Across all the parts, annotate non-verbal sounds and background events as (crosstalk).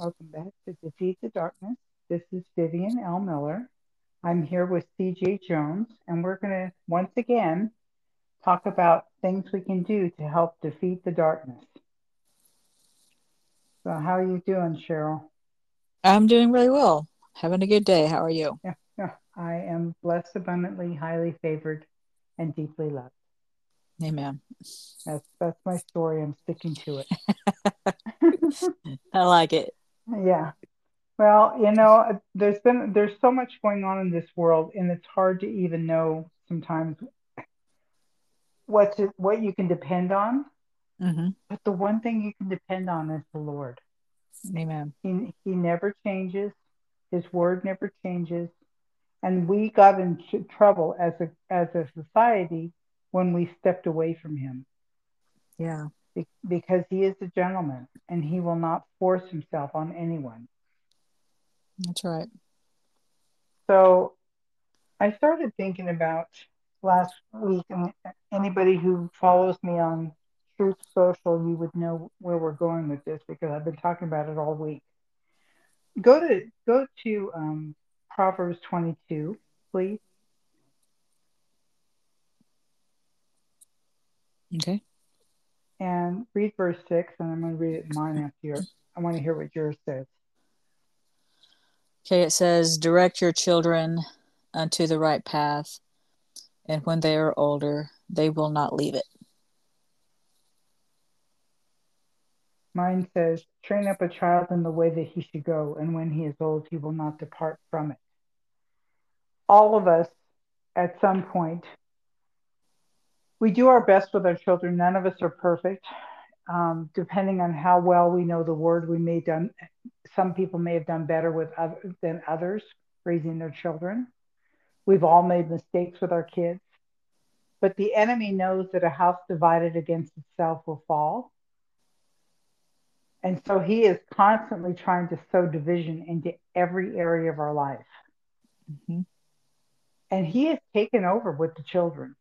Welcome back to Defeat the Darkness. This is Vivian L. Miller. I'm here with CJ Jones, and we're going to once again talk about things we can do to help defeat the darkness. So, how are you doing, Cheryl? I'm doing really well. Having a good day. How are you? Yeah, (laughs) yeah. I am blessed, abundantly, highly favored, and deeply loved. Amen. That's that's my story. I'm sticking to it. (laughs) I like it. Yeah. Well, you know, there's been there's so much going on in this world, and it's hard to even know sometimes what to, what you can depend on. Mm-hmm. But the one thing you can depend on is the Lord. Amen. He he never changes. His word never changes. And we got into trouble as a as a society when we stepped away from him. Yeah. Be- because he is a gentleman and he will not force himself on anyone. That's right. So I started thinking about last week, and anybody who follows me on Truth Social, you would know where we're going with this because I've been talking about it all week. Go to go to um, Proverbs 22, please. Okay. And read verse 6, and I'm going to read it in mine after yours. I want to hear what yours says. Okay, it says, Direct your children unto the right path, and when they are older, they will not leave it. Mine says, Train up a child in the way that he should go, and when he is old, he will not depart from it. All of us, at some point, we do our best with our children. None of us are perfect. Um, depending on how well we know the word, we may done. Some people may have done better with other, than others raising their children. We've all made mistakes with our kids, but the enemy knows that a house divided against itself will fall. And so he is constantly trying to sow division into every area of our life. Mm-hmm. And he has taken over with the children.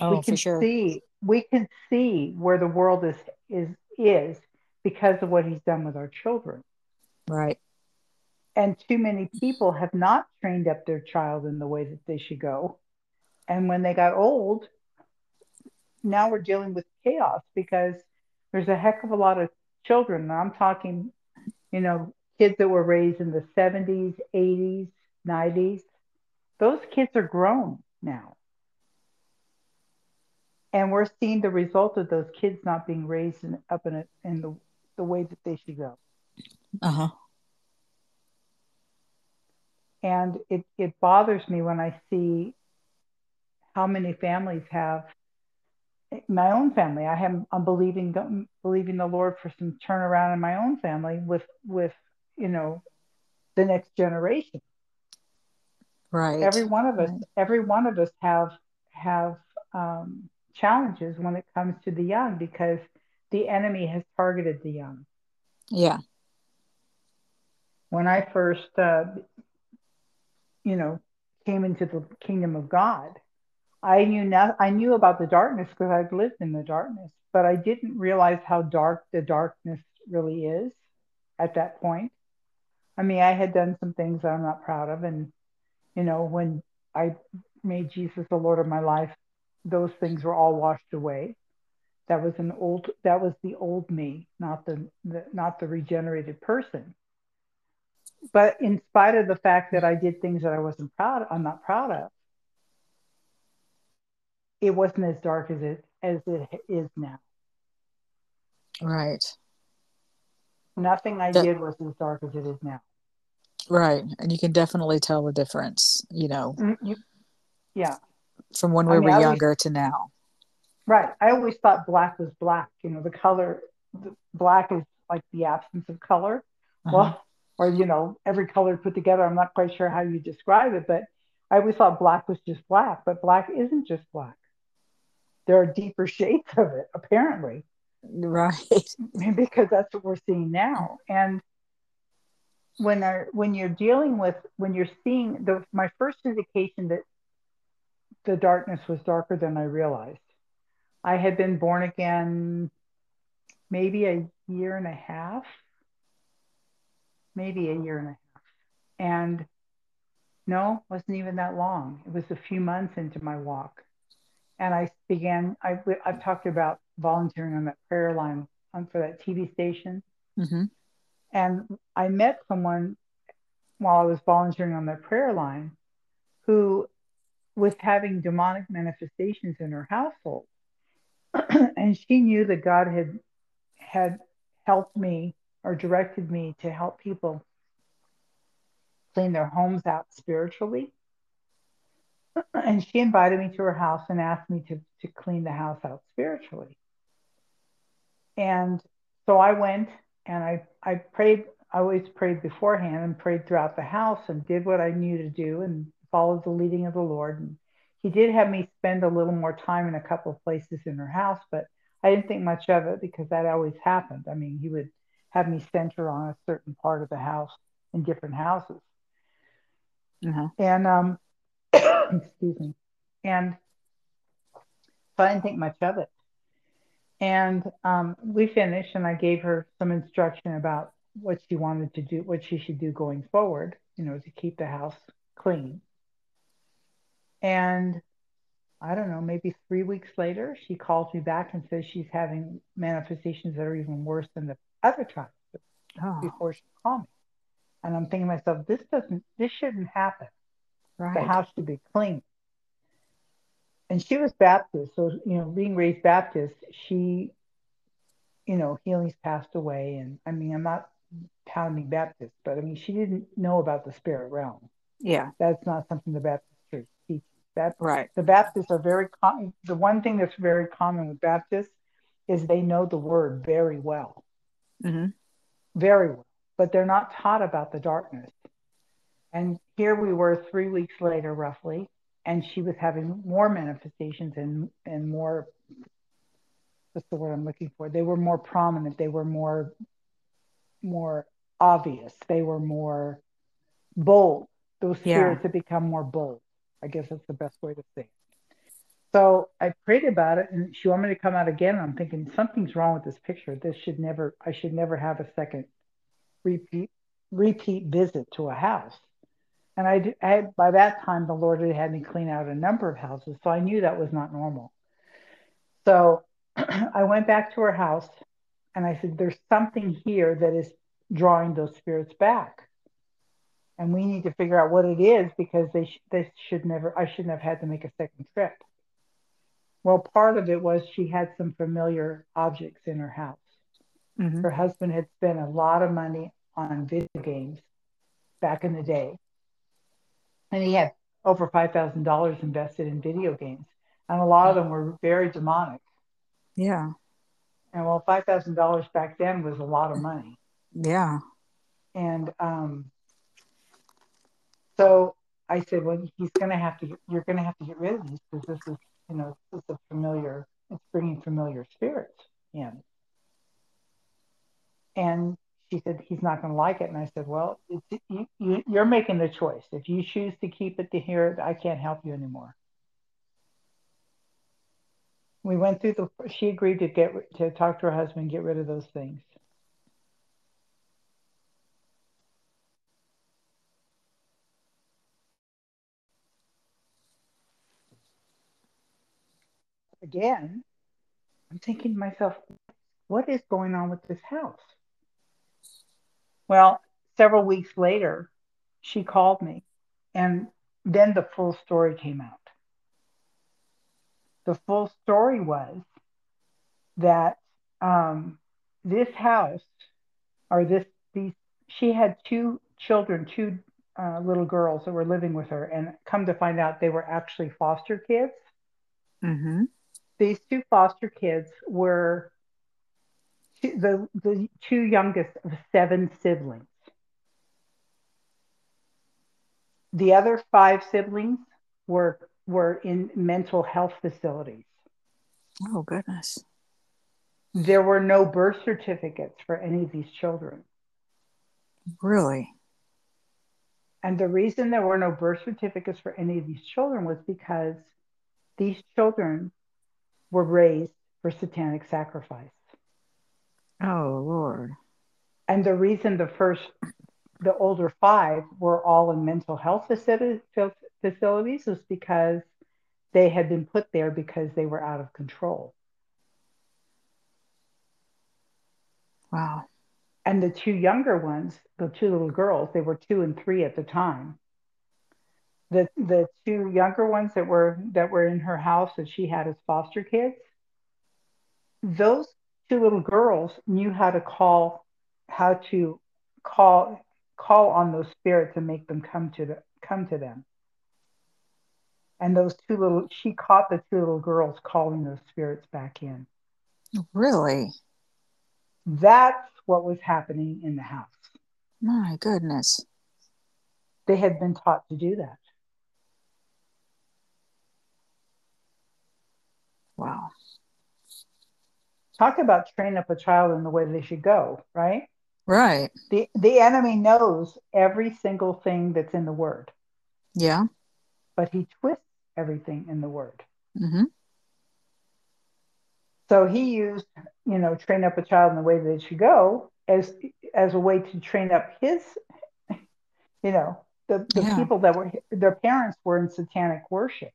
Oh, we can for sure. see we can see where the world is is is because of what he's done with our children. Right. And too many people have not trained up their child in the way that they should go. And when they got old, now we're dealing with chaos because there's a heck of a lot of children. And I'm talking, you know, kids that were raised in the 70s, 80s, 90s. Those kids are grown now. And we're seeing the result of those kids not being raised in, up in, a, in the, the way that they should go. Uh huh. And it, it bothers me when I see how many families have my own family. I have I'm believing believing the Lord for some turnaround in my own family with with you know the next generation. Right. Every one of us, right. every one of us have have um, challenges when it comes to the young because the enemy has targeted the young. Yeah. When I first, uh, you know, came into the kingdom of God, I knew not, I knew about the darkness because I've lived in the darkness, but I didn't realize how dark the darkness really is at that point. I mean, I had done some things that I'm not proud of, and you know, when I made Jesus the Lord of my life, those things were all washed away. That was an old that was the old me, not the, the not the regenerated person. But in spite of the fact that I did things that I wasn't proud I'm not proud of, it wasn't as dark as it as it is now. Right. Nothing I That- did was as dark as it is now. Right. And you can definitely tell the difference, you know, Mm, You, yeah, from when I we mean, were I was- younger to now. right. I always thought black was black. You know, the color, the black is like the absence of color. Uh-huh. Well, or you know, every color put together. I'm not quite sure how you describe it, but I always thought black was just black. But black isn't just black. There are deeper shades of it, apparently. Right. (laughs) (laughs) because that's what we're seeing now. And when I, when you're dealing with when you're seeing the my first indication that the darkness was darker than I realized. I had been born again maybe a year and a half. maybe a year and a half. And no, wasn't even that long. It was a few months into my walk. And I began, I, I've talked about volunteering on that prayer line on, for that TV station. Mm-hmm. And I met someone while I was volunteering on that prayer line who was having demonic manifestations in her household. (clears throat) and she knew that God had had helped me or directed me to help people clean their homes out spiritually. (clears throat) And she invited me to her house and asked me to, to clean the house out spiritually. And so I went and I, I prayed, I always prayed beforehand and prayed throughout the house and did what I knew to do and followed the leading of the Lord. And he did have me spend a little more time in a couple of places in her house, but I didn't think much of it because that always happened. I mean, he would have me center on a certain part of the house in different houses. Uh-huh. And um, (coughs) excuse me. And so I didn't think much of it. And um, we finished, and I gave her some instruction about what she wanted to do, what she should do going forward, you know, to keep the house clean. And I don't know, maybe three weeks later, she calls me back and says she's having manifestations that are even worse than the other times oh. before she called me. And I'm thinking to myself, this doesn't, this shouldn't happen. Right. The house should be clean. And she was Baptist, so you know, being raised Baptist, she, you know, healings passed away, and I mean, I'm not pounding Baptist, but I mean, she didn't know about the spirit realm. Yeah, that's not something the Baptist church teaches. That right. The Baptists are very common. The one thing that's very common with Baptists is they know the word very well, mm-hmm. very well, but they're not taught about the darkness. And here we were three weeks later, roughly, and she was having more manifestations and and more. What's the word I'm looking for? They were more prominent. They were more more obvious. They were more bold. Those spirits yeah. had become more bold. I guess that's the best way to say it. So I prayed about it, and she wanted me to come out again. I'm thinking something's wrong with this picture. This should never. I should never have a second repeat repeat visit to a house. And I, I by that time, the Lord had had me clean out a number of houses. So I knew that was not normal. So (clears throat) I went back to her house and I said, There's something here that is drawing those spirits back. And we need to figure out what it is because they, sh- they should never, I shouldn't have had to make a second trip. Well, part of it was she had some familiar objects in her house. Mm-hmm. Her husband had spent a lot of money on video games back in the day and he had over five thousand dollars invested in video games, and a lot of them were very demonic. Yeah. And well, five thousand dollars back then was a lot of money. Yeah. And um, so I said, well, he's going to have to. get, You're going to have to get rid of these because this is, you know, this is a familiar. It's bringing familiar spirits in. And she said he's not going to like it and i said well you, you, you're making the choice if you choose to keep it to here i can't help you anymore we went through the she agreed to get to talk to her husband get rid of those things again i'm thinking to myself what is going on with this house well, several weeks later, she called me, and then the full story came out. The full story was that um, this house, or this, these, she had two children, two uh, little girls that were living with her, and come to find out they were actually foster kids. Mm-hmm. These two foster kids were the, the two youngest of seven siblings. The other five siblings were were in mental health facilities. Oh goodness. There were no birth certificates for any of these children. Really? And the reason there were no birth certificates for any of these children was because these children were raised for satanic sacrifice. Oh, Lord. And the reason the first the older five were all in mental health facilities was because they had been put there because they were out of control. Wow. And the two younger ones, the two little girls, they were two and three at the time. The the two younger ones that were that were in her house that she had as foster kids, those two little girls knew how to call how to call call on those spirits and make them come to the, come to them. And those two little she caught the two little girls calling those spirits back in. Really? That's what was happening in the house. My goodness. They had been taught to do that. Wow. Talk about train up a child in the way they should go, right? Right. The the enemy knows every single thing that's in the word. Yeah. But he twists everything in the word. Mm-hmm. So he used, you know, train up a child in the way they should go as as a way to train up his, you know, the, the yeah. people that were their parents were in satanic worship.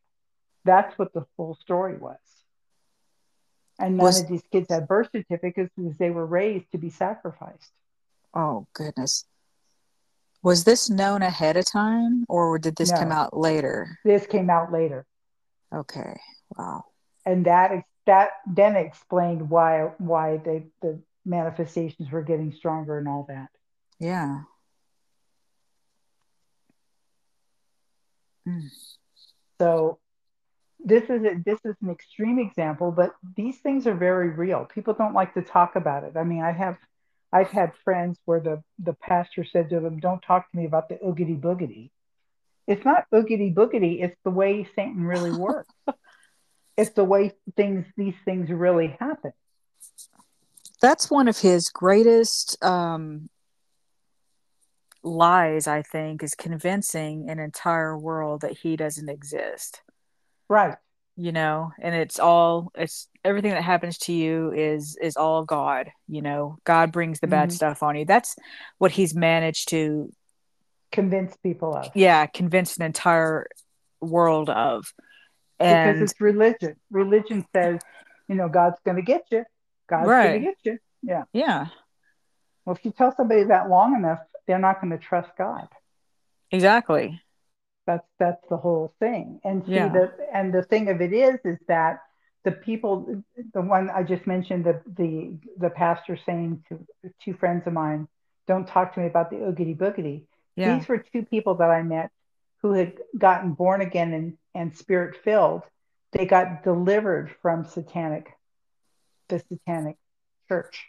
That's what the full story was. And none was, of these kids had birth certificates because they were raised to be sacrificed. Oh goodness. Was this known ahead of time or did this no, come out later? This came out later. Okay. Wow. And that that then explained why why they the manifestations were getting stronger and all that. Yeah. Mm. So this is a, this is an extreme example, but these things are very real. People don't like to talk about it. I mean, I have I've had friends where the the pastor said to them, "Don't talk to me about the oogity boogity." It's not oogity boogity. It's the way Satan really (laughs) works. it's the way things these things really happen. That's one of his greatest um, lies. I think is convincing an entire world that he doesn't exist. Right. You know and it's all it's everything that happens to you is is all god you know. God brings the bad mm-hmm. stuff on you. That's what he's managed to convince people of. Yeah convince an entire world of. And because it's religion. Religion says you know god's going to get you. God's right. going to get you. Yeah. Yeah. Well if you tell somebody that long enough they're not going to trust god. Exactly that's that's the whole thing. And see yeah. the and the thing of it is is that the people the one I just mentioned the the the pastor saying to two friends of mine, don't talk to me about the oogity boogity. Yeah. These were two people that I met who had gotten born again and, and spirit filled. They got delivered from satanic, the satanic church.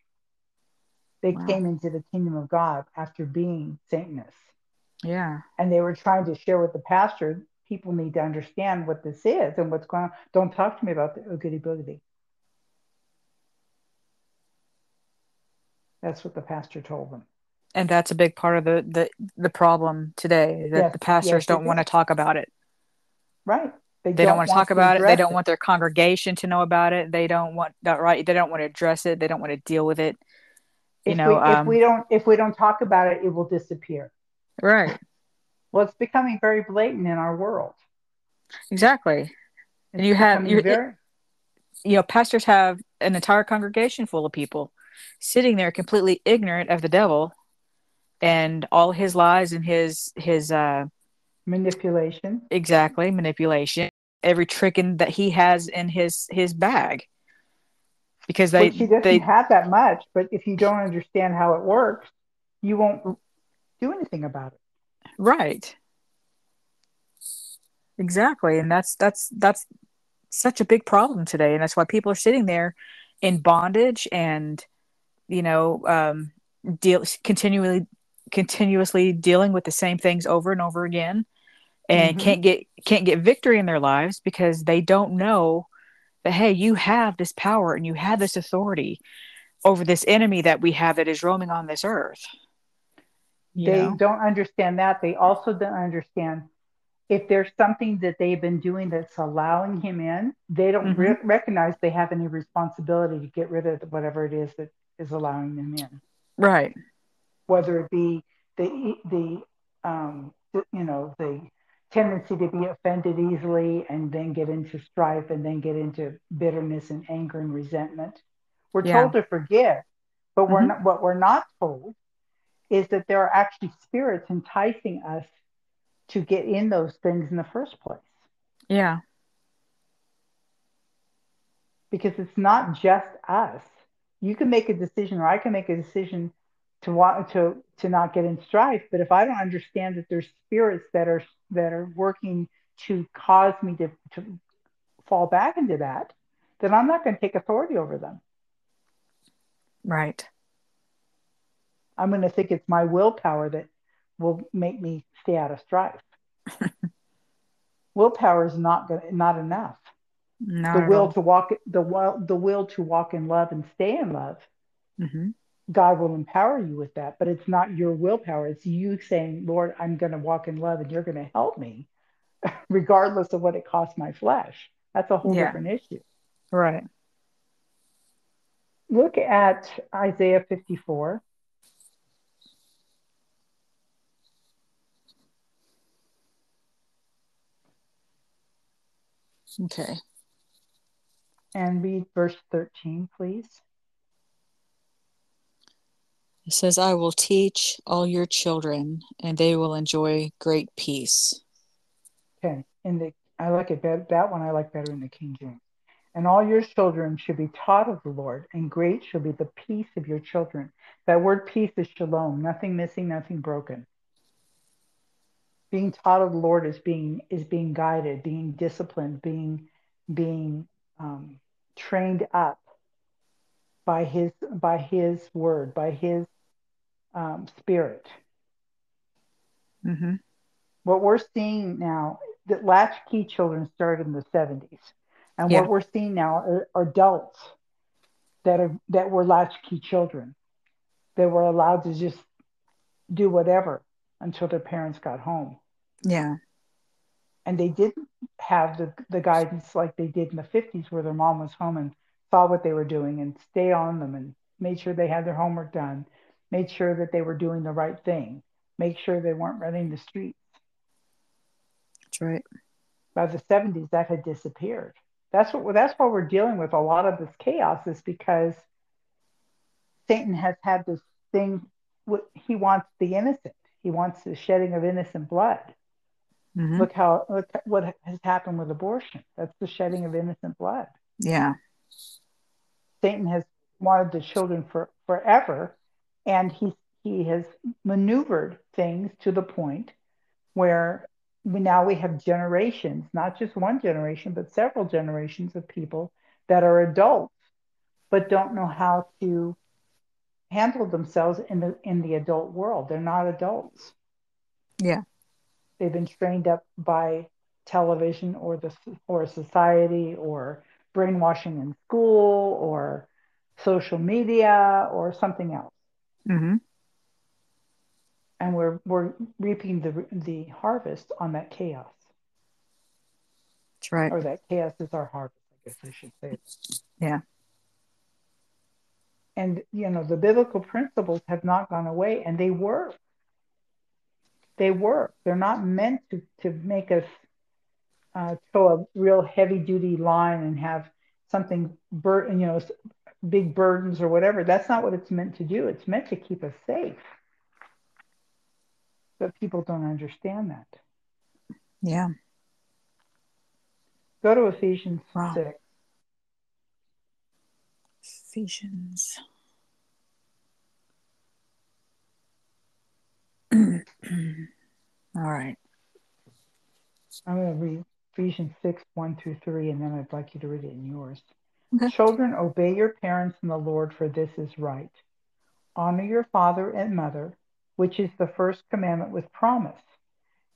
They wow. came into the kingdom of God after being Satanists. Yeah. And they were trying to share with the pastor, people need to understand what this is and what's going on. Don't talk to me about the oogity boogity. That's what the pastor told them. And that's a big part of the the, the problem today that yes, the pastors yes, don't want to talk about it. Right. They, they don't, don't, want to talk about it. They don't it. want their congregation to know about it. They don't want that right. They don't want to address it. They don't want to deal with it. You if know, we, um, if we don't if we don't talk about it, it will disappear. Right. Well, it's becoming very blatant in our world. Exactly. and you have you very... you know pastors have an entire congregation full of people sitting there completely ignorant of the devil and all his lies and his his uh manipulation. Exactly, manipulation. Every trick in, that he has in his his bag. Because they Which he doesn't they, have that much, but if you don't understand how it works, you won't do anything about it. Right. Exactly. And that's that's that's such a big problem today. And that's why people are sitting there in bondage and you know, um deal continually continuously dealing with the same things over and over again and mm-hmm. can't get can't get victory in their lives because they don't know that hey you have this power and you have this authority over this enemy that we have that is roaming on this earth they know? don't understand that. They also don't understand if there's something that they've been doing that's allowing him in, they don't mm-hmm. re- recognize they have any responsibility to get rid of whatever it is that is allowing them in. Right. Whether it be the the um, you know the tendency to be offended easily and then get into strife and then get into bitterness and anger and resentment. We're yeah. told to forgive, but mm-hmm. we're not, what we're not told is that there are actually spirits enticing us to get in those things in the first place. Yeah. Because it's not just us. You can make a decision, or I can make a decision to want to to not get in strife. But if I don't understand that there's spirits that are that are working to cause me to, to fall back into that, then I'm not going to take authority over them. Right. I'm going to think it's my willpower that will make me stay out of strife. (laughs) willpower is not good, not enough. Not the will all. to walk the will the will to walk in love and stay in love. Mm-hmm. God will empower you with that, but it's not your willpower. It's you saying, Lord, I'm going to walk in love and you're going to help me, (laughs) regardless of what it costs my flesh. That's a whole yeah. different issue. Right. Look at Isaiah 54. Okay. And read verse 13, please. It says, I will teach all your children, and they will enjoy great peace. Okay. In the I like it better. That one I like better in the King James. And all your children should be taught of the Lord, and great shall be the peace of your children. That word peace is shalom, nothing missing, nothing broken. Being taught of the Lord is being is being guided, being disciplined, being being um, trained up by his by his word, by his um, spirit. Mm-hmm. What we're seeing now, that latchkey children started in the 70s. And yeah. what we're seeing now are, are adults that are that were latchkey children that were allowed to just do whatever until their parents got home. Yeah. And they didn't have the, the guidance like they did in the 50s where their mom was home and saw what they were doing and stayed on them and made sure they had their homework done made sure that they were doing the right thing, make sure they weren't running the streets. That's right. By the 70s, that had disappeared. That's what that's why we're dealing with a lot of this chaos is because Satan has had this thing. What he wants the innocent. He wants the shedding of innocent blood. Mm-hmm. Look how look what has happened with abortion. That's the shedding of innocent blood. Yeah. Satan has wanted the children for forever, and he he has maneuvered things to the point where we, now we have generations, not just one generation, but several generations of people that are adults but don't know how to handle themselves in the in the adult world. They're not adults. Yeah. They've been trained up by television or the or society or brainwashing in school or social media or something else. Mm-hmm. And we're we're reaping the the harvest on that chaos. That's right. Or that chaos is our harvest, I guess I should say. Yeah. And you know, the biblical principles have not gone away and they work. They work. They're not meant to, to make us uh, toe a real heavy duty line and have something bur- you know big burdens or whatever. That's not what it's meant to do. It's meant to keep us safe. But people don't understand that. Yeah. Go to Ephesians wow. 6. Ephesians. (clears throat) All right. I'm going to read Ephesians 6, 1 through 3, and then I'd like you to read it in yours. Okay. Children, obey your parents in the Lord, for this is right. Honor your father and mother, which is the first commandment with promise,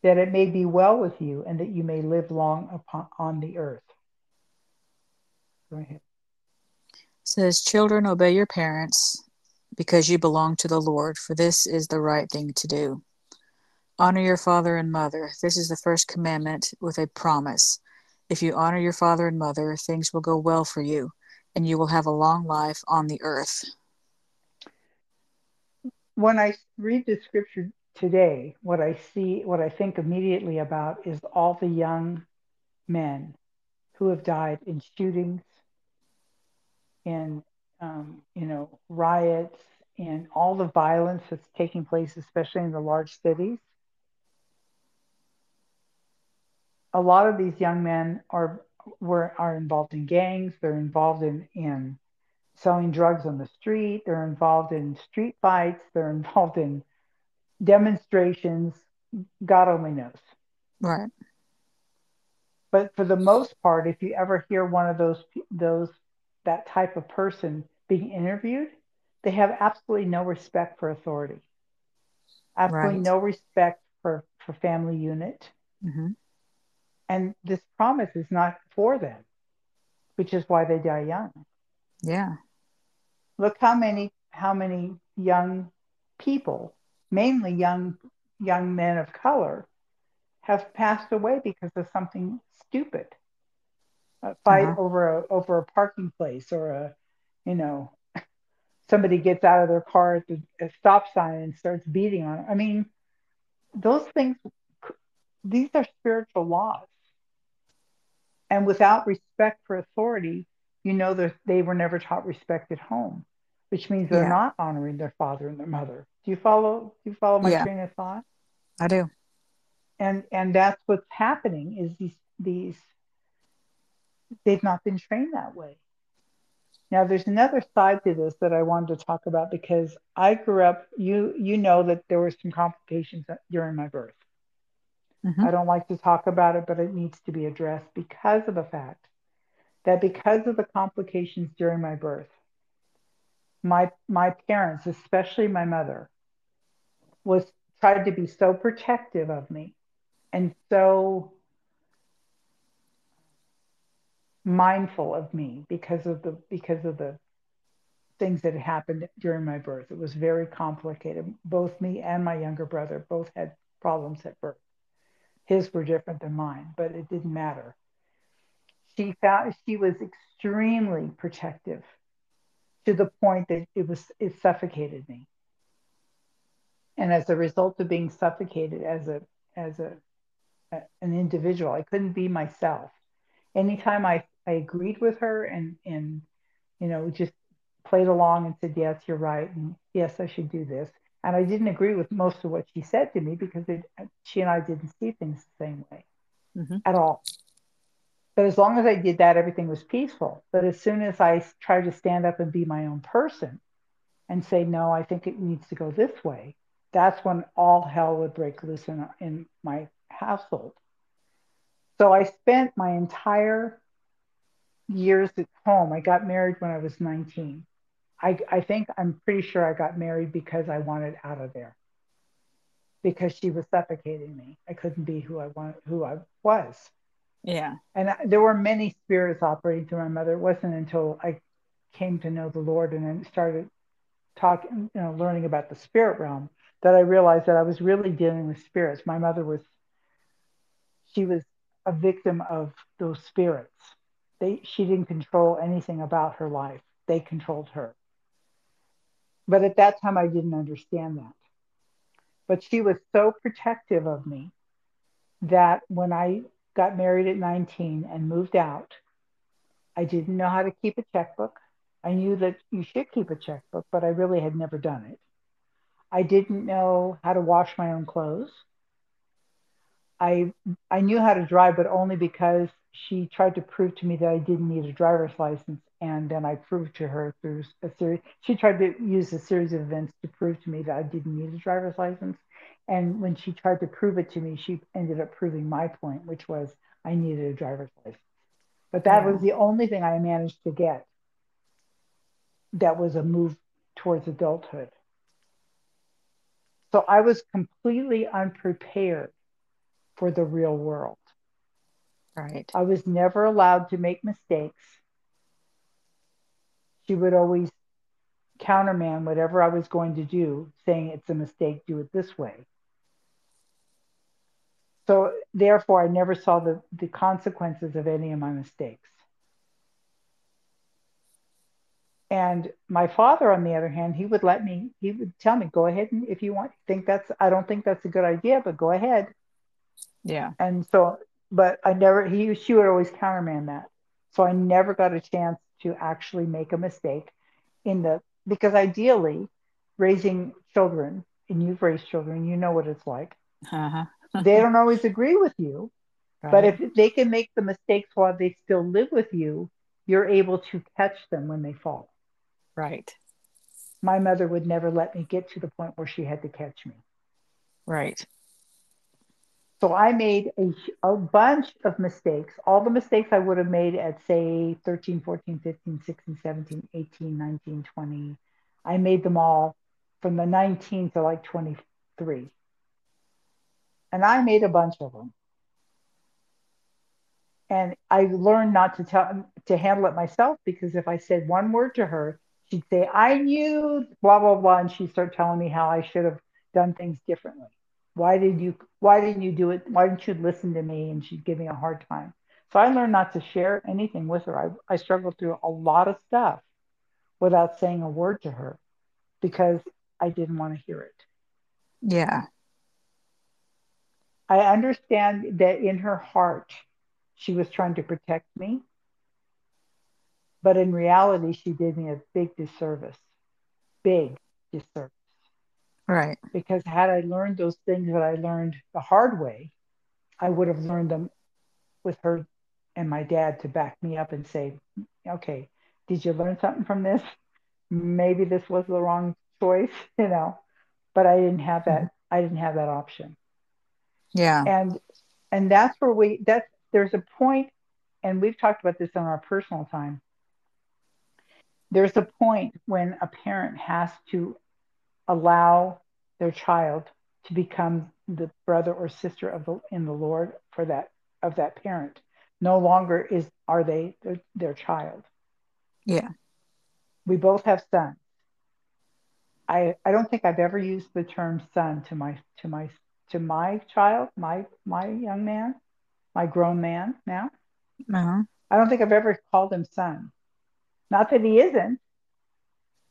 that it may be well with you and that you may live long upon on the earth. Go ahead. Says, Children, obey your parents because you belong to the Lord, for this is the right thing to do. Honor your father and mother. This is the first commandment with a promise if you honor your father and mother, things will go well for you, and you will have a long life on the earth. When I read the scripture, today, what I see, what I think immediately about is all the young men who have died in shootings, in um, you know riots, and all the violence that's taking place, especially in the large cities. A lot of these young men are were are involved in gangs. They're involved in in selling drugs on the street. They're involved in street fights. They're involved in demonstrations. God only knows. Right. But for the most part, if you ever hear one of those those that type of person being interviewed, they have absolutely no respect for authority. Absolutely right. no respect for for family unit. Mm-hmm. And this promise is not for them, which is why they die young. Yeah. Look how many how many young people, mainly young young men of color, have passed away because of something stupid. A fight uh-huh. over a over a parking place or a, you know, somebody gets out of their car at the stop sign and starts beating on it. I mean, those things, these are spiritual laws. And without respect for authority, you know that they were never taught respect at home, which means they're yeah. not honoring their father and their mother. Do you follow? Do you follow my yeah. train of thought? I do. And and that's what's happening is these these they've not been trained that way. Now there's another side to this that I wanted to talk about because I grew up you you know that there were some complications during my birth. Mm-hmm. I don't like to talk about it but it needs to be addressed because of the fact that because of the complications during my birth my my parents especially my mother was tried to be so protective of me and so mindful of me because of the because of the things that had happened during my birth. It was very complicated. Both me and my younger brother both had problems at birth. His were different than mine, but it didn't matter. She found she was extremely protective to the point that it was it suffocated me. And as a result of being suffocated as a as a, a an individual, I couldn't be myself. Anytime I I agreed with her and and you know just played along and said yes you're right and yes I should do this and I didn't agree with most of what she said to me because it, she and I didn't see things the same way mm-hmm. at all. But as long as I did that, everything was peaceful. But as soon as I tried to stand up and be my own person and say, no, I think it needs to go this way, that's when all hell would break loose in, in my household. So I spent my entire years at home. I got married when I was 19. I, I think I'm pretty sure I got married because I wanted out of there. Because she was suffocating me. I couldn't be who I want, who I was. Yeah. And I, there were many spirits operating through my mother. It wasn't until I came to know the Lord and then started talking, you know, learning about the spirit realm that I realized that I was really dealing with spirits. My mother was, she was a victim of those spirits they, she didn't control anything about her life. They controlled her. But at that time, I didn't understand that. But she was so protective of me that when I got married at 19 and moved out, I didn't know how to keep a checkbook. I knew that you should keep a checkbook, but I really had never done it. I didn't know how to wash my own clothes. I I knew how to drive, but only because she tried to prove to me that I didn't need a driver's license, and then I proved to her through a series. She tried to use a series of events to prove to me that I didn't need a driver's license, and when she tried to prove it to me, she ended up proving my point, which was I needed a driver's license. But that yeah. was the only thing I managed to get. That was a move towards adulthood. So I was completely unprepared for the real world. Right. I was never allowed to make mistakes. She would always counterman whatever I was going to do, saying it's a mistake, do it this way. So therefore, I never saw the, the consequences of any of my mistakes. And my father, on the other hand, he would let me, he would tell me, go ahead and if you want, think that's, I don't think that's a good idea, but go ahead. Yeah. And so, but I never, he, she would always countermand that. So I never got a chance to actually make a mistake in the, because ideally, raising children, and you've raised children, you know what it's like. Uh-huh. (laughs) they don't always agree with you, Right. but if they can make the mistakes while they still live with you, you're able to catch them when they fall. right. My mother would never let me get to the point where she had to catch me. Right. So I made a, a bunch of mistakes, all the mistakes I would have made at, say, 13, 14, 15, 16, 17, 18, 19, 20. I made them all from the 19 to like 23. And I made a bunch of them. And I learned not to tell to handle it myself because if I said one word to her, she'd say, I knew blah blah blah, and she'd start telling me how I should have done things differently. Why did you why didn't you do it? Why didn't you listen to me? And she'd give me a hard time. So I learned not to share anything with her. I, I struggled through a lot of stuff without saying a word to her because I didn't want to hear it. Yeah. I understand that in her heart, she was trying to protect me. But in reality, she did me a big disservice. Big disservice. Right. Because had I learned those things that I learned the hard way, I would have learned them with her and my dad to back me up and say, okay, did you learn something from this? Maybe this was the wrong choice, (laughs) you know. But I didn't have that. I didn't have that option. Yeah. and and that's where we that's there's a point and we've talked about this on our personal time there's a point when a parent has to allow their child to become the brother or sister of the in the lord for that of that parent. No longer is are they their, their child. Yeah. we both have sons. I i don't think i've ever used the term son to my to my to my child my my young man my grown man now. Uh-huh. i don't think i've ever called him son. Not that he isn't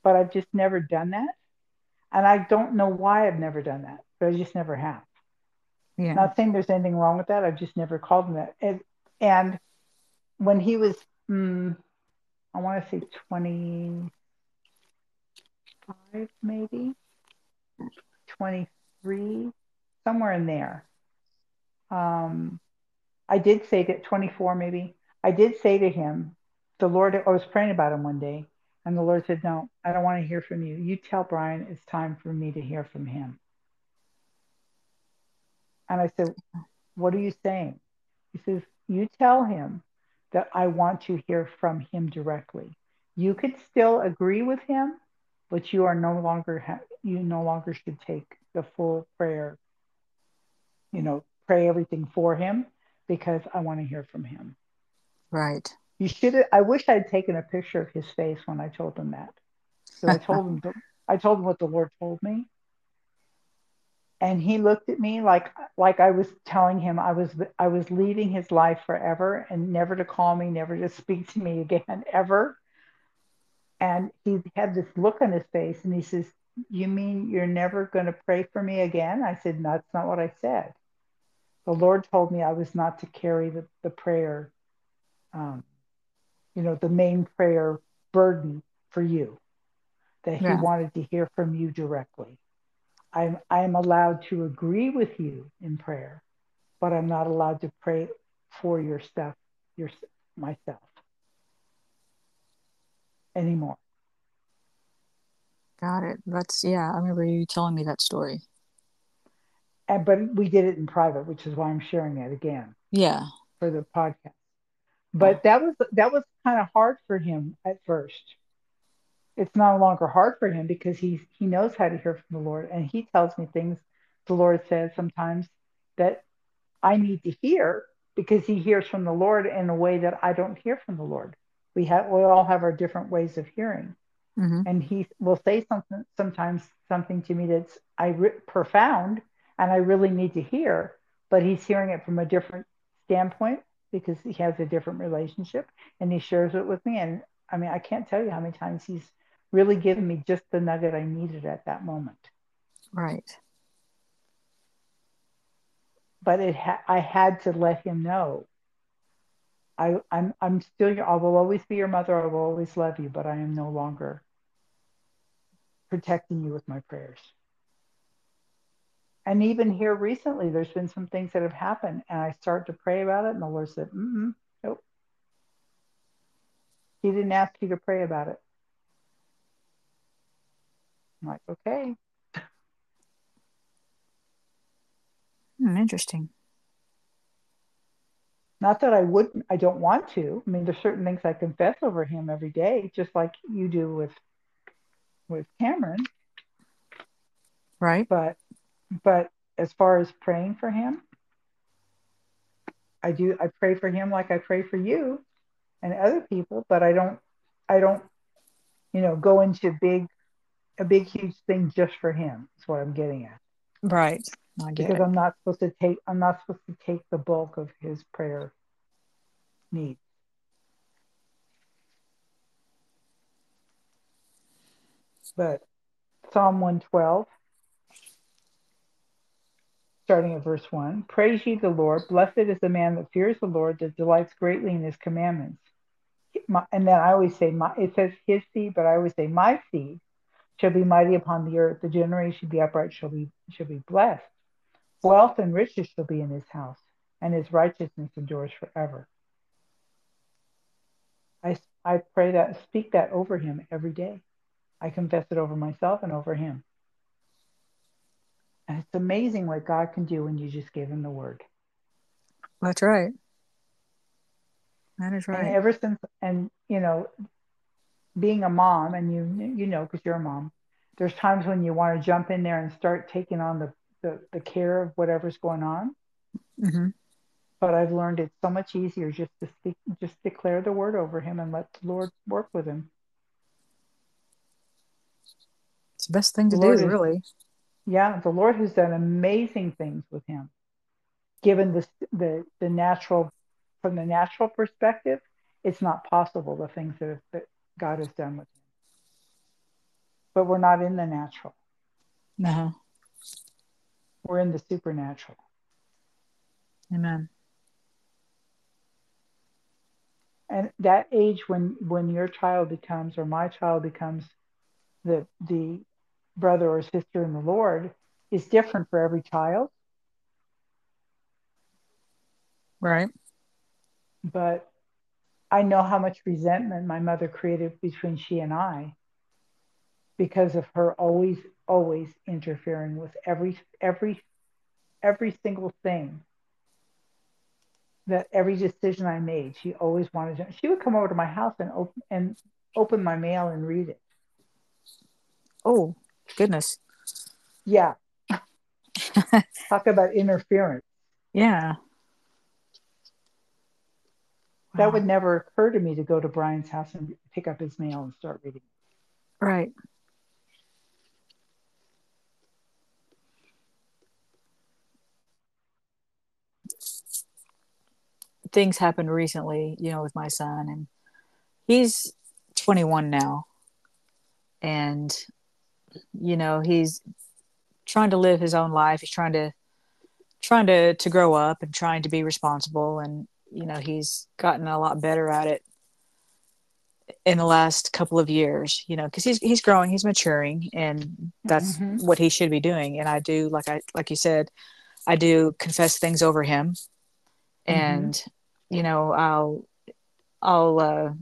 but i've just never done that and i don't know why i've never done that but i just never have. Yeah. not saying there's anything wrong with that. I've just never called him that. And, and when he was mm, i want to say 25 maybe? 23 somewhere in there. Um, i did say that 24 maybe. I did say to him the lord i was praying about him one day and the lord said no i don't want to hear from you. You tell brian it's time for me to hear from him. And i said what are you saying? He says you tell him that i want to hear from him directly. You could still agree with him but you are no longer ha- you no longer should take the full prayer you know pray everything for him because i want to hear from him. Right. You should i wish i'd taken a picture of his face when i told him that. So i told him (laughs) i told him what the lord told me. And he looked at me like like i was telling him i was i was leaving his life forever and never to call me never to (laughs) speak to me again ever. And he had this look on his face and he says you mean you're never going to pray for me again? I said no, that's not what i said. The lord told me i was not to carry the, the prayer um, you know the main prayer burden for you that he wanted to hear from you directly i'm i'm allowed to agree with you in prayer but i'm not allowed to pray for your stuff your myself anymore Got it. That's yeah. I remember you telling me that story. and but we did it in private which is why i'm sharing it again Yeah. for the podcast but that was that was kind of hard for him at first. It's no longer hard for him because he he knows how to hear from the lord. And he tells me things the lord says sometimes that i need to hear because he hears from the lord in a way that i don't hear from the lord. We have we all have our different ways of hearing. Hmm and he will say something sometimes something to me that's I re- profound and I really need to hear, but he's hearing it from a different standpoint because he has a different relationship and he shares it with me and I mean, I can't tell you how many times he's really given me just the nugget I needed at that moment. Right. But it ha- I had to let him know. I, I'm I'm still I will always be your mother. I will always love you, but I am no longer protecting you with my prayers. And even here recently, there's been some things that have happened, and I start to pray about it, and the Lord said, mm nope. He didn't ask you to pray about it. I'm like, okay. Hmm, interesting. Not that I wouldn't, I don't want to. I mean, there's certain things I confess over him every day, just like you do with with Cameron. Right. But but as far as praying for him, I do I pray for him like I pray for you and other people, but I don't I don't you know go into big a big huge thing just for him. That's what I'm getting at. Right. because it. I'm not supposed to take I'm not supposed to take the bulk of his prayer needs. But Psalm 112, starting at verse 1 Praise ye the Lord. Blessed is the man that fears the Lord, that delights greatly in his commandments. My, and then I always say, my, it says his seed, but I always say, my seed shall be mighty upon the earth. The generation be upright shall be shall be blessed. Wealth and riches shall be in his house, and his righteousness endures forever. I, I pray that, speak that over him every day. I confess it over myself and over him. And it's amazing what God can do when you just give him the word. That's right. That is right. And ever since, and you know, being a mom, and you you know because you're a mom, there's times when you want to jump in there and start taking on the the, the care of whatever's going on. Mm-hmm. But I've learned it's so much easier just to speak, just declare the word over him and let the Lord work with him. It's the best thing to do, is, really. Yeah, the Lord has done amazing things with him. Given the the the natural, from the natural perspective, it's not possible the things that, that God has done with him. But we're not in the natural. No. We're in the supernatural. Amen. And that age when when your child becomes or my child becomes the the brother or sister in the Lord is different for every child. Right. But I know how much resentment my mother created between she and I because of her always always interfering with every every every single thing that every decision I made she always wanted to she would come over to my house and open and open my mail and read it oh goodness. Yeah. (laughs) Talk about interference. Yeah. That wow. would never occur to me to go to Brian's house and pick up his mail and start reading. Right. Things happened recently, you know, with my son, and he's 21 now, and you know he's trying to live his own life. He's trying to trying to to grow up and trying to be responsible, and you know he's gotten a lot better at it in the last couple of years you know because he's he's growing he's maturing and that's mm-hmm. what he should be doing and i do like i like you said i do confess things over him mm-hmm. and you know, I'll I'll uh,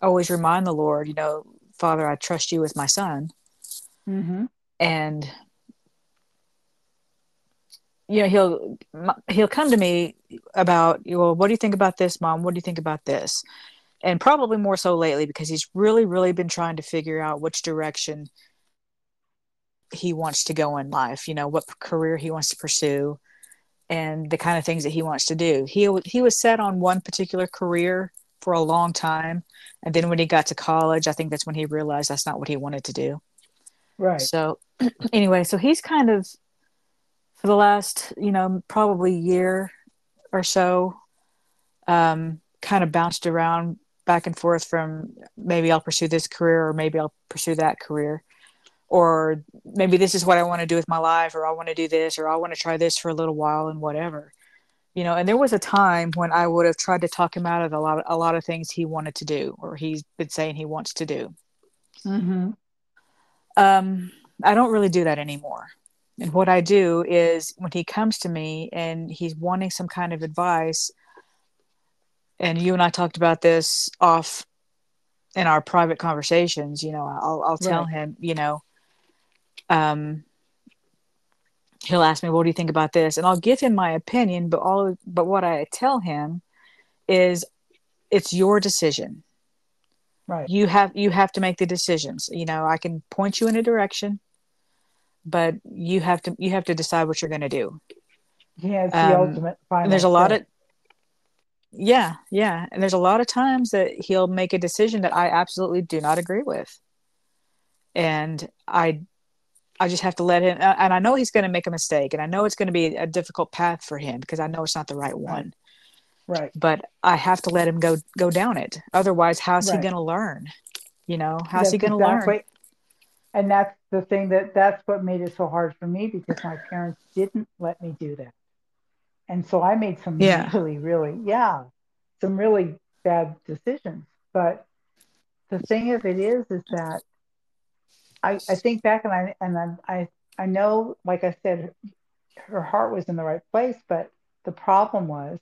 always remind the Lord, you know, Father, I trust you with my son, mm-hmm. and you know he'll he'll come to me about well what do you think about this mom what do you think about this and probably more so lately because he's really really been trying to figure out which direction he wants to go in life you know what career he wants to pursue and the kind of things that he wants to do. He he was set on one particular career for a long time, and then when he got to college, I think that's when he realized that's not what he wanted to do. Right. So (clears throat) anyway, so he's kind of for the last, you know, probably year or so um kind of bounced around back and forth from maybe I'll pursue this career or maybe I'll pursue that career or maybe this is what I want to do with my life or I want to do this or I want to try this for a little while and whatever. You know, and there was a time when I would have tried to talk him out of a lot of, a lot of things he wanted to do or he's been saying he wants to do. Mm-hmm. Um, I don't really do that anymore. And what I do is when he comes to me and he's wanting some kind of advice, and you and I talked about this off in our private conversations, you know, I'll, I'll tell Right. him, you know, um, he'll ask me, what do you think about this? And I'll give him my opinion, but all, but what I tell him is it's your decision. Right. You have, you have to make the decisions. You know, I can point you in a direction, but you have to, you have to decide what you're going to do. He has the Um, ultimate final. and there's a lot of yeah yeah and there's a lot of times that he'll make a decision that i absolutely do not agree with and i i just have to let him and i know he's going to make a mistake and i know it's going to be a difficult path for him because i know it's not the right one right. but i have to let him go go down it otherwise how's he going to learn you know how's he going to learn And that's the thing that that's what made it so hard for me because my parents didn't let me do that. And so I made some Yeah. really, really, yeah, some really bad decisions. But the thing of it is, is that I, I think back and I and I, I I know, like I said, her heart was in the right place, but the problem was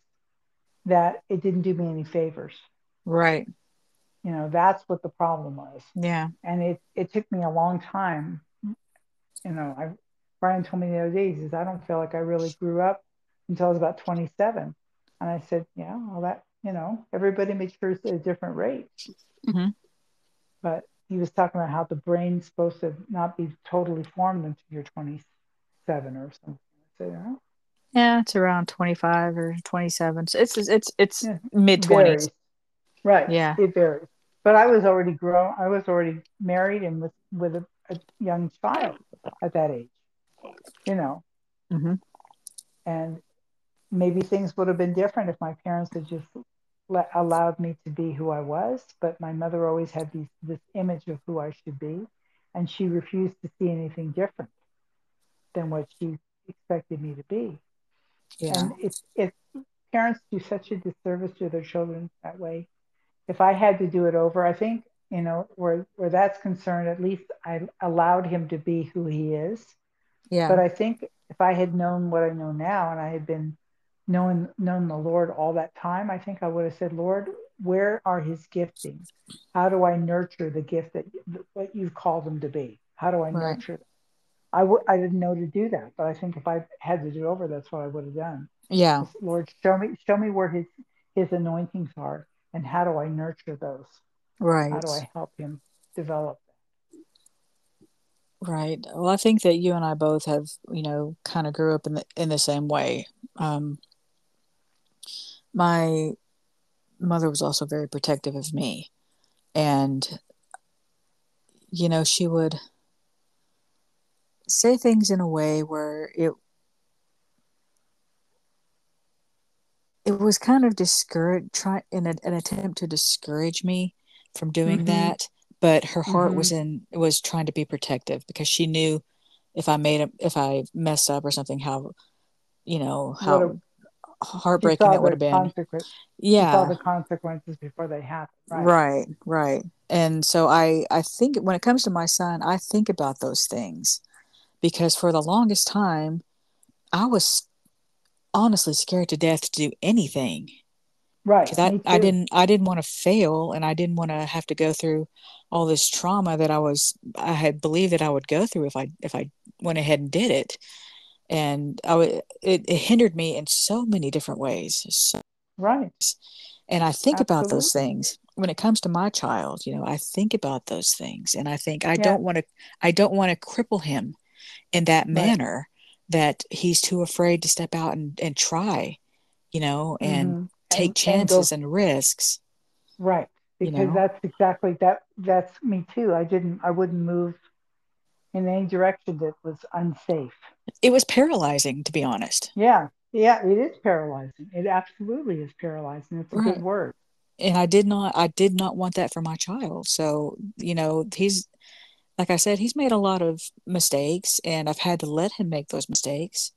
that it didn't do me any favors. right You know, that's what the problem was yeah and it, it took me a long time. You know, I Brian told me the other day, he says, I don't feel like I really grew up until I was about 27. And I said, Yeah, well, that, you know, everybody matures at a different rate. Mhm. But he was talking about how the brain's supposed to not be totally formed until you're 27 or something. I said, oh, yeah it's around 25 or 27 so it's it's it's Yeah. mid 20s. Right. Yeah. It varies. But I was already grown. I was already married and with, with a, a young child at that age, you know. Mhm. And maybe things would have been different if my parents had just let, allowed me to be who I was. But my mother always had these, this image of who I should be. And she refused to see anything different than what she expected me to be. Yeah And it's it's parents do such a disservice to their children that way. If I had to do it over, I think you know where where that's concerned, at least I allowed him to be who he is. yeah But I think if I had known what I know now, and I had been known known the Lord all that time, I think I would have said, Lord, where are his giftings? How do I nurture the gift that what you've called him to be? How do I Right. nurture them? I w- I didn't know to do that, but I think if I had to do it over, that's what I would have done. yeah Just, Lord, show me show me where his his anointings are and how do I nurture those? right How do I help him develop? Right. Well, I think that you and I both have, you know, kind of grew up in the in the same way. Um, my mother was also very protective of me, and you know, she would say things in a way where it it was kind of discourage try in a, an attempt to discourage me from doing Mhm. that but her heart was Mhm. in was trying to be protective because she knew if i made a if i messed up or something how you know how a- heartbreaking that would have been. She saw the consequences before they happened. Right. right right and so i i think when it comes to my son i think about those things because for the longest time i was honestly scared to death to do anything Right. because I, I didn't I didn't want to fail and I didn't want to have to go through all this trauma that I was I had believed that I would go through if I if I went ahead and did it and I w- it, it hindered me in so many different ways so, Right. and I think about those things when it comes to my child you know I think about those things and I think I Yeah. don't want to I don't want to cripple him in that manner that he's too afraid to step out and, and try you know and Mhm. take And- and chances and risks Right. you Because know? that's exactly that. That's me too. I didn't. I wouldn't move in any direction that was unsafe. it was paralyzing to be honest Yeah. Yeah. It is paralyzing. It absolutely is paralyzing. It's a Right. good word. and I did not I did not want that for my child. So, you know, he's like I said, he's made a lot of mistakes and I've had to let him make those mistakes.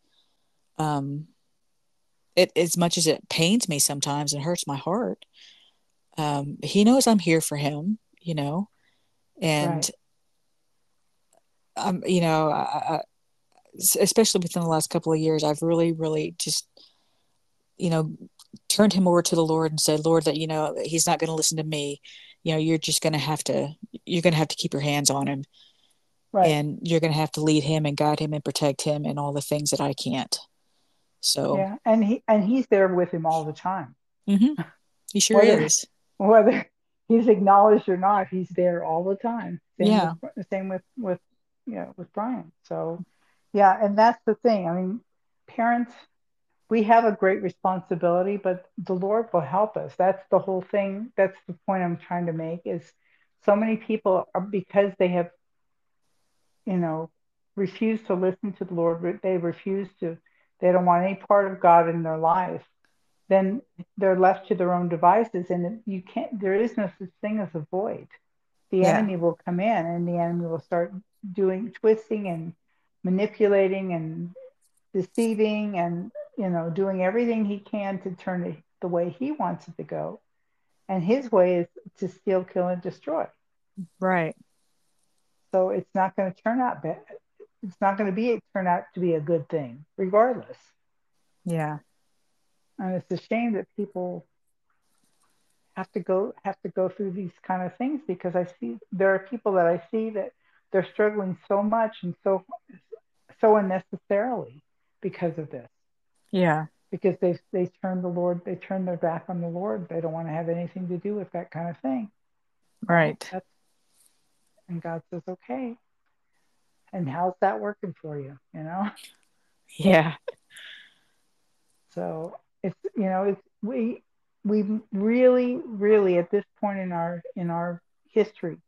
Um it as much as it pains me sometimes and hurts my heart. Um he knows I'm here for him, you know. And right. um you know, I, I, especially within the last couple of years, I've really really just you know turned him over to the Lord and said, Lord, that, you know, he's not going to listen to me. You know, you're just going to have to, you're going to have to keep your hands on him. Right. And you're going to have to lead him and guide him and protect him and all the things that I can't. So, yeah. And he, and he's there with him all the time. Mm-hmm. He sure whether, is. Whether he's acknowledged or not, he's there all the time. Same yeah. With, same with, with, you know, with Brian. So, yeah. And that's the thing. I mean, parents, we have a great responsibility, but the Lord will help us. That's the whole thing. That's the point I'm trying to make is so many people are because they have, you know, refused to listen to the Lord, they refuse to, they don't want any part of God in their life, then they're left to their own devices. And you can't, there is no such thing as a void. The yeah. enemy will come in and the enemy will start doing twisting and manipulating and deceiving and you know doing everything he can to turn it the way he wants it to go. And his way is to steal kill and destroy. Right. So it's not going to turn out bad. It's not going to be turn out to be a good thing regardless. Yeah. And it's a shame that people have to go have to go through these kind of things because i see there are people that i see that they're struggling so much and so so unnecessarily because of this. Yeah. Because they they turn the Lord, they turn their back on the Lord. They don't want to have anything to do with that kind of thing. Right. That's, and God says, okay. And how's that working for you? You know? Yeah. (laughs) So it's you know it's we we really really at this point in our in our history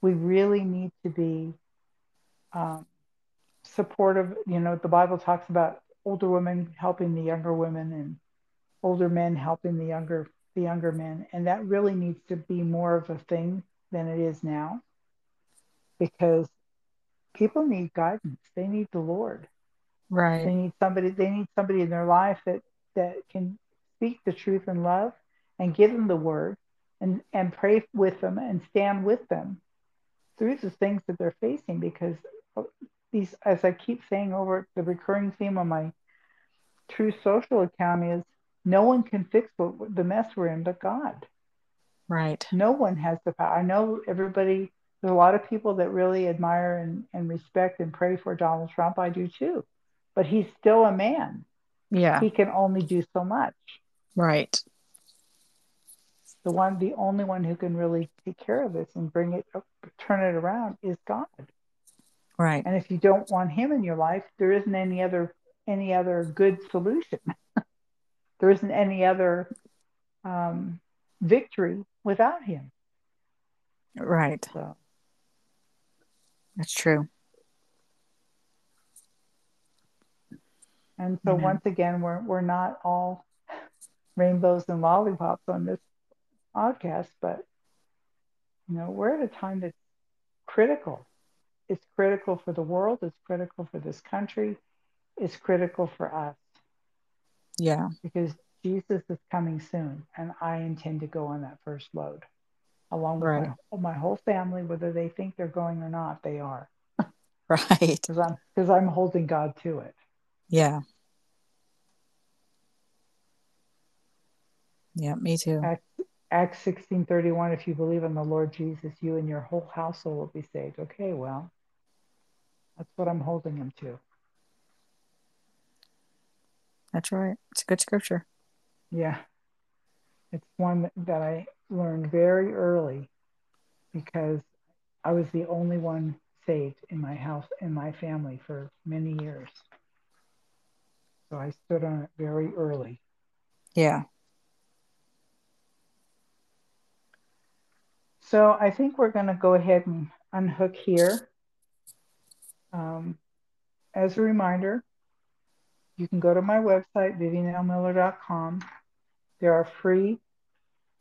we really need to be um, supportive. You know, the Bible talks about older women helping the younger women and older men helping the younger the younger men, and that really needs to be more of a thing than it is now, because people need guidance. They need the Lord. Right. They need somebody. They need somebody in their life that that can speak the truth in love and give them the word and and pray with them and stand with them through the things that they're facing because these, as I keep saying over the recurring theme on my Truth Social account is no one can fix what, the mess we're in but God. Right. No one has the power. I know everybody, there's a lot of people that really admire and, and respect and pray for Donald Trump. I do too. But he's still a man. Yeah. He can only do so much. Right. The one, the only one who can really take care of this and bring it, turn it around is God. Right. And if you don't want him in your life, there isn't any other any other good solution. (laughs) there isn't any other um, victory without him. Right. So that's true. And so Amen. once again, we're we're not all (laughs) rainbows and lollipops on this podcast, but you know, we're at a time that's critical it's critical for the world, it's critical for this country, it's critical for us. Yeah. Because Jesus is coming soon, and I intend to go on that first load along with right. my, my whole family, whether they think they're going or not, they are. (laughs) Right. Because I'm, cause I'm holding God to it. Yeah. Yeah, me too. Acts, Acts 16:31 if you believe in the Lord Jesus you and your whole household will be saved. Okay, well, that's what I'm holding him to. That's right. It's a good scripture. Yeah. It's one that I learned very early because I was the only one saved in my house, in my family for many years. So I stood on it very early. Yeah. So I think we're going to go ahead and unhook here. Um, as a reminder, you can go to my website, vivianlmiller.com. There are free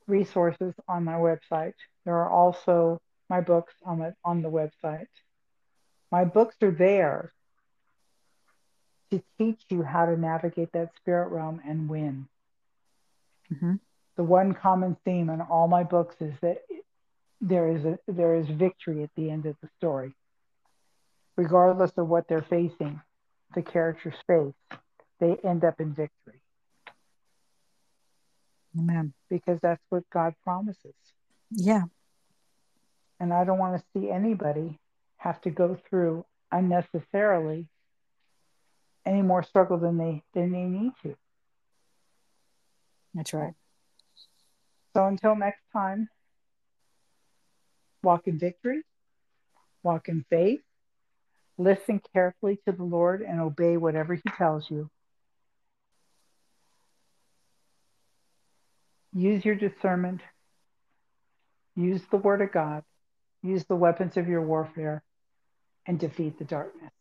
resources on my website. There are also my books on the, on the website. My books are there to teach you how to navigate that spirit realm and win. Mm-hmm. The one common theme in all my books is that there is a there is victory at the end of the story. Regardless of what they're facing, the characters face, they end up in victory. Amen. Because that's what God promises. Yeah. And I don't want to see anybody have to go through unnecessarily any more struggle than they than they need to. That's right. So until next time, walk in victory, walk in faith, listen carefully to the Lord and obey whatever he tells you. Use your discernment. Use the word of God. Use the weapons of your warfare and defeat the darkness.